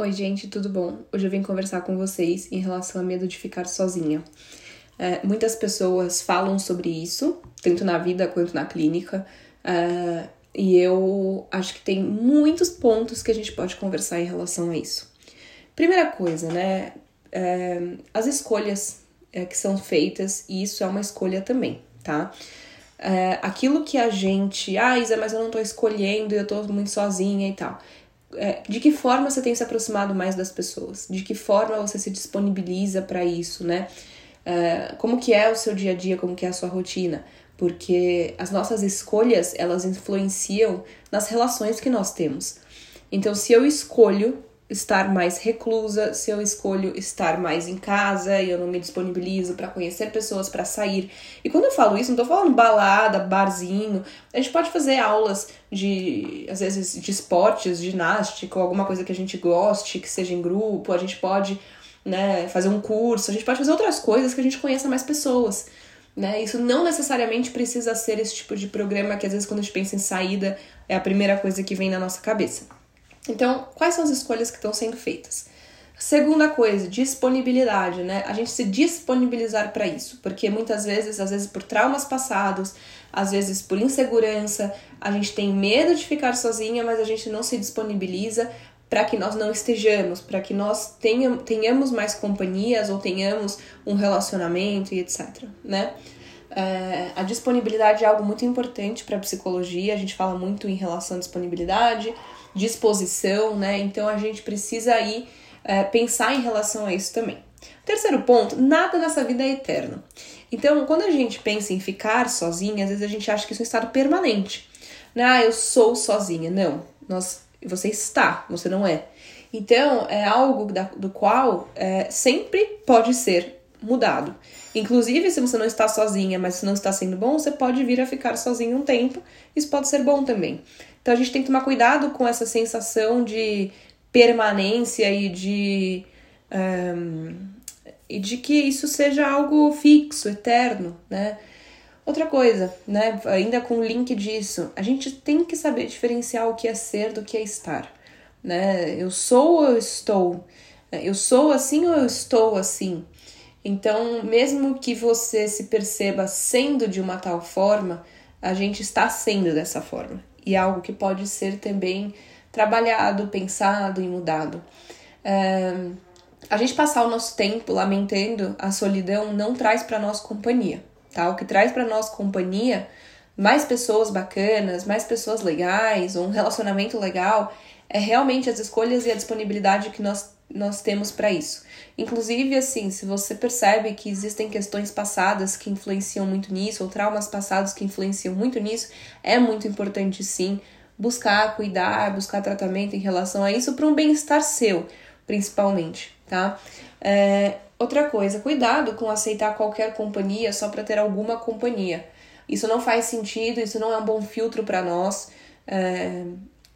Oi, gente, tudo bom? Hoje eu vim conversar com vocês em relação a medo de ficar sozinha. É, muitas pessoas falam sobre isso, tanto na vida quanto na clínica, é, e eu acho que tem muitos pontos que a gente pode conversar em relação a isso. Primeira coisa, né? É, as escolhas é, que são feitas, e isso é uma escolha também, tá? É, aquilo que a gente, ah, Isa, mas eu não tô escolhendo, eu tô muito sozinha e tal é, de que forma você tem se aproximado mais das pessoas? De que forma você se disponibiliza para isso, né? É, como que é o seu dia a dia, como que é a sua rotina? Porque as nossas escolhas, elas influenciam nas relações que nós temos. Então, se eu escolho estar mais reclusa, se eu escolho estar mais em casa e eu não me disponibilizo para conhecer pessoas, para sair. E quando eu falo isso, não tô falando balada, barzinho. A gente pode fazer aulas de, às vezes, de esportes, ginástica, alguma coisa que a gente goste, que seja em grupo. A gente pode, né, fazer um curso, a gente pode fazer outras coisas que a gente conheça mais pessoas. Né? Isso não necessariamente precisa ser esse tipo de programa que às vezes quando a gente pensa em saída é a primeira coisa que vem na nossa cabeça. Então, quais são as escolhas que estão sendo feitas? Segunda coisa, disponibilidade, né? A gente se disponibilizar para isso, porque muitas vezes, às vezes por traumas passados, às vezes por insegurança, a gente tem medo de ficar sozinha, mas a gente não se disponibiliza para que nós não estejamos, para que nós tenhamos, mais companhias ou tenhamos um relacionamento e etc, né? É, a disponibilidade é algo muito importante para a psicologia, a gente fala muito em relação à disponibilidade, disposição, né? Então a gente precisa aí é, pensar em relação a isso também. Terceiro ponto, nada nessa vida é eterno. Então, quando a gente pensa em ficar sozinha, às vezes a gente acha que isso é um estado permanente. Né? Ah, eu sou sozinha. Não, nós, você está, você não é. Então, é algo da, do qual é, sempre pode ser mudado. Inclusive, se você não está sozinha, mas se não está sendo bom, você pode vir a ficar sozinho um tempo. Isso pode ser bom também. Então a gente tem que tomar cuidado com essa sensação de permanência e de. Um, e de que isso seja algo fixo, eterno, né? Outra coisa, né? Ainda com o link disso, a gente tem que saber diferenciar o que é ser do que é estar, né? Eu sou ou eu estou? Eu sou assim ou eu estou assim? Então, mesmo que você se perceba sendo de uma tal forma, a gente está sendo dessa forma e é algo que pode ser também trabalhado, pensado e mudado. É, a gente passar o nosso tempo lamentando a solidão não traz para nós companhia, tá? O que traz para nós companhia, mais pessoas bacanas, mais pessoas legais, um relacionamento legal, é realmente as escolhas e a disponibilidade que nós nós temos para isso. Inclusive, assim, se você percebe que existem questões passadas que influenciam muito nisso, ou traumas passados que influenciam muito nisso, é muito importante sim buscar, cuidar, buscar tratamento em relação a isso para um bem-estar seu, principalmente, tá? É, outra coisa, cuidado com aceitar qualquer companhia só para ter alguma companhia. Isso não faz sentido, isso não é um bom filtro para nós. É,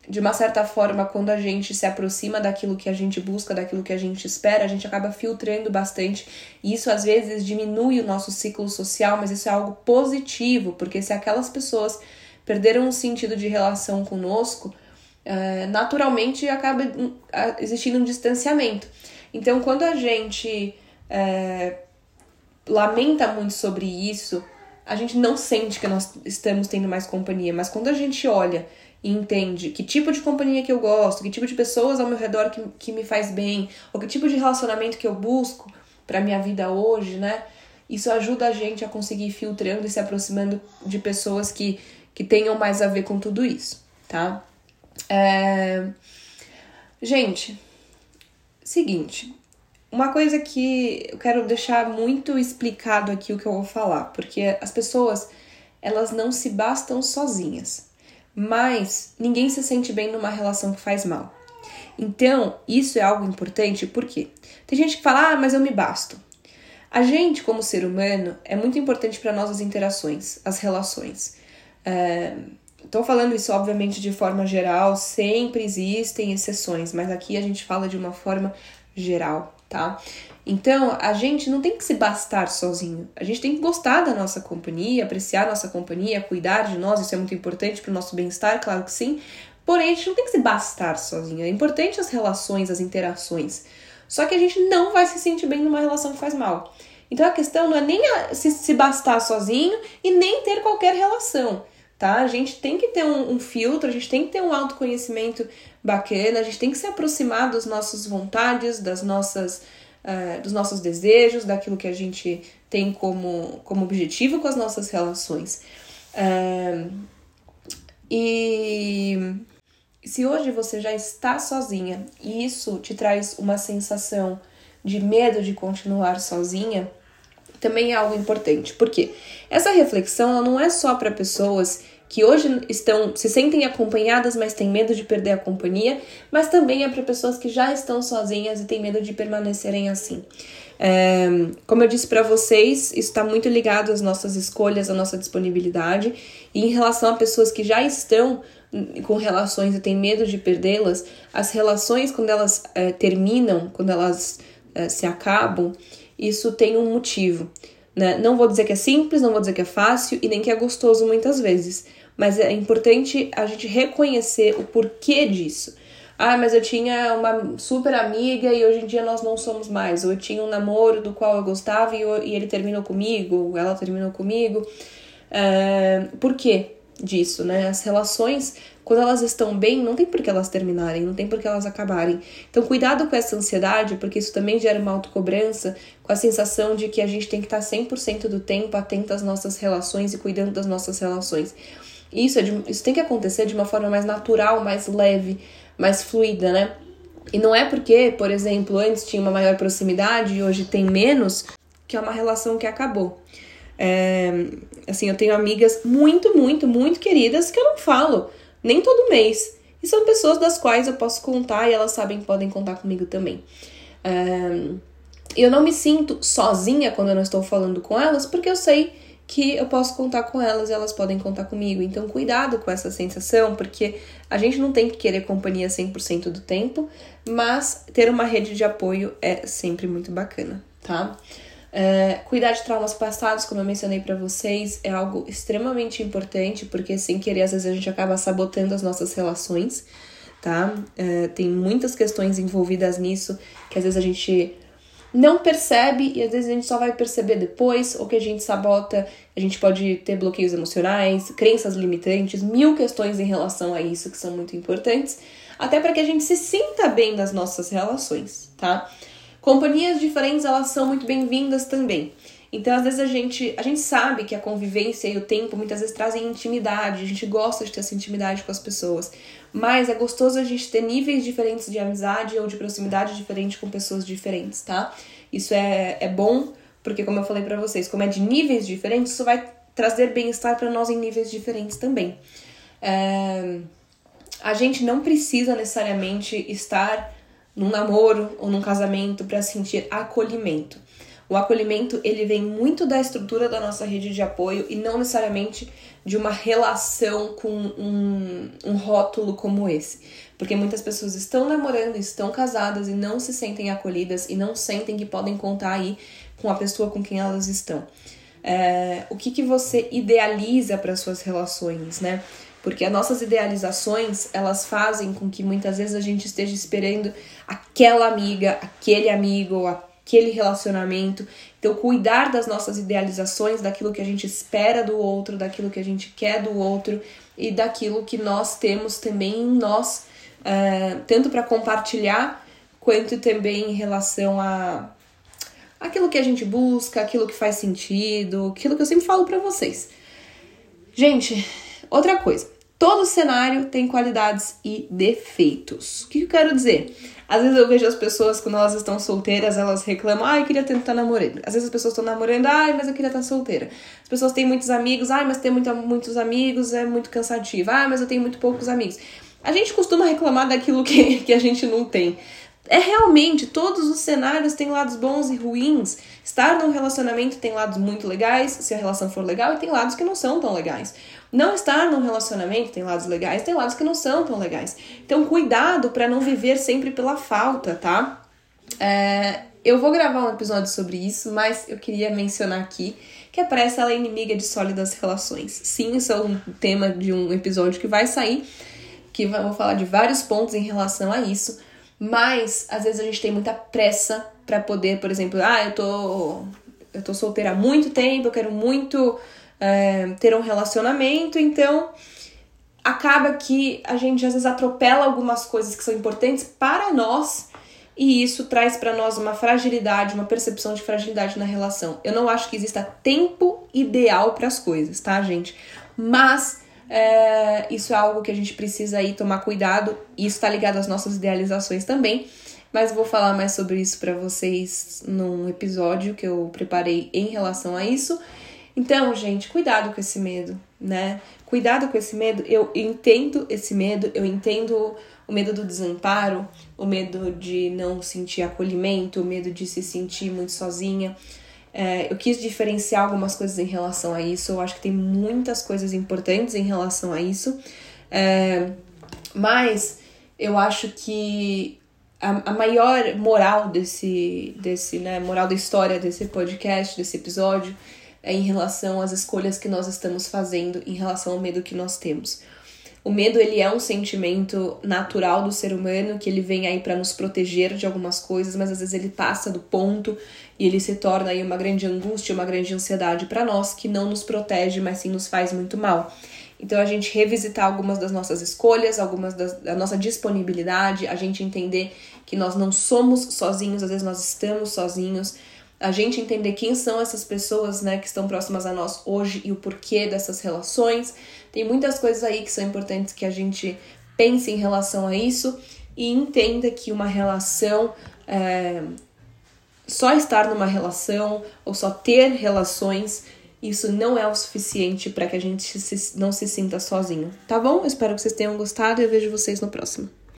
de uma certa forma, quando a gente se aproxima daquilo que a gente busca, daquilo que a gente espera, a gente acaba filtrando bastante. E isso às vezes diminui o nosso ciclo social, mas isso é algo positivo, porque se aquelas pessoas perderam o sentido de relação conosco, é, naturalmente acaba hum, existindo um distanciamento. Então, quando a gente é, lamenta muito sobre isso, a gente não sente que nós estamos tendo mais companhia, mas quando a gente olha e entende que tipo de companhia que eu gosto, que tipo de pessoas ao meu redor que, que me faz bem, ou que tipo de relacionamento que eu busco para minha vida hoje, né? Isso ajuda a gente a conseguir ir filtrando e se aproximando de pessoas que, que tenham mais a ver com tudo isso, tá? É... Gente, seguinte, uma coisa que eu quero deixar muito explicado aqui o que eu vou falar, porque as pessoas elas não se bastam sozinhas mas ninguém se sente bem numa relação que faz mal. Então, isso é algo importante porque tem gente que fala, ah, mas eu me basto. A gente, como ser humano, é muito importante para nós as interações, as relações. Estou é, falando isso, obviamente, de forma geral, sempre existem exceções, mas aqui a gente fala de uma forma geral, tá? Então, a gente não tem que se bastar sozinho. A gente tem que gostar da nossa companhia, apreciar a nossa companhia, cuidar de nós, isso é muito importante para o nosso bem-estar, claro que sim. Porém, a gente não tem que se bastar sozinho. É importante as relações, as interações. Só que a gente não vai se sentir bem numa relação que faz mal. Então a questão não é nem se, se bastar sozinho e nem ter qualquer relação, tá? A gente tem que ter um, um filtro, a gente tem que ter um autoconhecimento bacana, a gente tem que se aproximar das nossas vontades, das nossas, uh, dos nossos desejos, daquilo que a gente tem como, como objetivo com as nossas relações. Uh, e se hoje você já está sozinha e isso te traz uma sensação de medo de continuar sozinha, também é algo importante. Porque essa reflexão não é só para pessoas que hoje estão se sentem acompanhadas, mas têm medo de perder a companhia, mas também é para pessoas que já estão sozinhas e têm medo de permanecerem assim. É, como eu disse para vocês, isso está muito ligado às nossas escolhas, à nossa disponibilidade. E em relação a pessoas que já estão com relações e têm medo de perdê-las, as relações, quando elas é, terminam, quando elas é, se acabam, isso tem um motivo. Né? Não vou dizer que é simples, não vou dizer que é fácil e nem que é gostoso muitas vezes, mas é importante a gente reconhecer o porquê disso. Ah, mas eu tinha uma super amiga e hoje em dia nós não somos mais. Ou eu tinha um namoro do qual eu gostava e, eu, e ele terminou comigo, ela terminou comigo. É, por quê disso, né? As relações quando elas estão bem, não tem por que elas terminarem, não tem por que elas acabarem. Então, cuidado com essa ansiedade, porque isso também gera uma autocobrança, com a sensação de que a gente tem que estar 100% do tempo atento às nossas relações e cuidando das nossas relações. Isso, é de, isso tem que acontecer de uma forma mais natural, mais leve, mais fluida, né? E não é porque, por exemplo, antes tinha uma maior proximidade e hoje tem menos, que é uma relação que acabou. É, assim, eu tenho amigas muito, muito, muito queridas que eu não falo nem todo mês. E são pessoas das quais eu posso contar e elas sabem que podem contar comigo também. Um, eu não me sinto sozinha quando eu não estou falando com elas, porque eu sei que eu posso contar com elas e elas podem contar comigo. Então, cuidado com essa sensação, porque a gente não tem que querer companhia 100% do tempo, mas ter uma rede de apoio é sempre muito bacana, tá? É, cuidar de traumas passados, como eu mencionei para vocês, é algo extremamente importante, porque sem querer, às vezes a gente acaba sabotando as nossas relações, tá? É, tem muitas questões envolvidas nisso que às vezes a gente não percebe e às vezes a gente só vai perceber depois, ou que a gente sabota, a gente pode ter bloqueios emocionais, crenças limitantes, mil questões em relação a isso que são muito importantes, até para que a gente se sinta bem nas nossas relações, tá? Companhias diferentes, elas são muito bem-vindas também. Então, às vezes a gente, a gente sabe que a convivência e o tempo muitas vezes trazem intimidade, a gente gosta de ter essa intimidade com as pessoas, mas é gostoso a gente ter níveis diferentes de amizade ou de proximidade diferente com pessoas diferentes, tá? Isso é, é bom, porque como eu falei para vocês, como é de níveis diferentes, isso vai trazer bem-estar para nós em níveis diferentes também. É... A gente não precisa necessariamente estar num namoro ou num casamento para sentir acolhimento. O acolhimento ele vem muito da estrutura da nossa rede de apoio e não necessariamente de uma relação com um, um rótulo como esse. Porque muitas pessoas estão namorando, estão casadas e não se sentem acolhidas e não sentem que podem contar aí com a pessoa com quem elas estão. É, o que, que você idealiza para suas relações, né? Porque as nossas idealizações, elas fazem com que muitas vezes a gente esteja esperando aquela amiga, aquele amigo, aquele relacionamento. Então, cuidar das nossas idealizações, daquilo que a gente espera do outro, daquilo que a gente quer do outro e daquilo que nós temos também em nós, uh, tanto para compartilhar quanto também em relação a aquilo que a gente busca, aquilo que faz sentido, aquilo que eu sempre falo para vocês. Gente, outra coisa. Todo cenário tem qualidades e defeitos. O que eu quero dizer? Às vezes eu vejo as pessoas, quando elas estão solteiras, elas reclamam, ai, ah, queria tanto estar namorando. Às vezes as pessoas estão namorando, ai, mas eu queria estar solteira. As pessoas têm muitos amigos, ai, mas ter muito, muitos amigos é muito cansativo. Ah, mas eu tenho muito poucos amigos. A gente costuma reclamar daquilo que, que a gente não tem. É realmente, todos os cenários têm lados bons e ruins. Estar num relacionamento tem lados muito legais, se a relação for legal, e tem lados que não são tão legais. Não estar num relacionamento tem lados legais, tem lados que não são tão legais. Então, cuidado para não viver sempre pela falta, tá? É, eu vou gravar um episódio sobre isso, mas eu queria mencionar aqui que a pressa ela é inimiga de sólidas relações. Sim, isso é um tema de um episódio que vai sair. que vou falar de vários pontos em relação a isso, mas às vezes a gente tem muita pressa para poder, por exemplo, ah, eu tô eu tô solteira há muito tempo, eu quero muito é, ter um relacionamento, então acaba que a gente às vezes atropela algumas coisas que são importantes para nós e isso traz para nós uma fragilidade, uma percepção de fragilidade na relação. Eu não acho que exista tempo ideal para as coisas, tá, gente? Mas é, isso é algo que a gente precisa aí tomar cuidado e isso está ligado às nossas idealizações também. Mas vou falar mais sobre isso para vocês num episódio que eu preparei em relação a isso. Então, gente, cuidado com esse medo, né? Cuidado com esse medo. Eu entendo esse medo, eu entendo o medo do desamparo, o medo de não sentir acolhimento, o medo de se sentir muito sozinha. É, eu quis diferenciar algumas coisas em relação a isso. Eu acho que tem muitas coisas importantes em relação a isso. É, mas eu acho que a, a, maior moral desse, desse, né, moral da história desse podcast, desse episódio, é em relação às escolhas que nós estamos fazendo, em relação ao medo que nós temos. O medo ele é um sentimento natural do ser humano que ele vem aí para nos proteger de algumas coisas, mas às vezes ele passa do ponto e ele se torna aí uma grande angústia, uma grande ansiedade para nós que não nos protege, mas sim nos faz muito mal. Então a gente revisitar algumas das nossas escolhas, algumas das, da nossa disponibilidade, a gente entender que nós não somos sozinhos, às vezes nós estamos sozinhos a gente entender quem são essas pessoas, né, que estão próximas a nós hoje e o porquê dessas relações. Tem muitas coisas aí que são importantes que a gente pense em relação a isso e entenda que uma relação é, só estar numa relação ou só ter relações isso não é o suficiente para que a gente se, não se sinta sozinho, tá bom? espero que vocês tenham gostado e eu vejo vocês no próximo.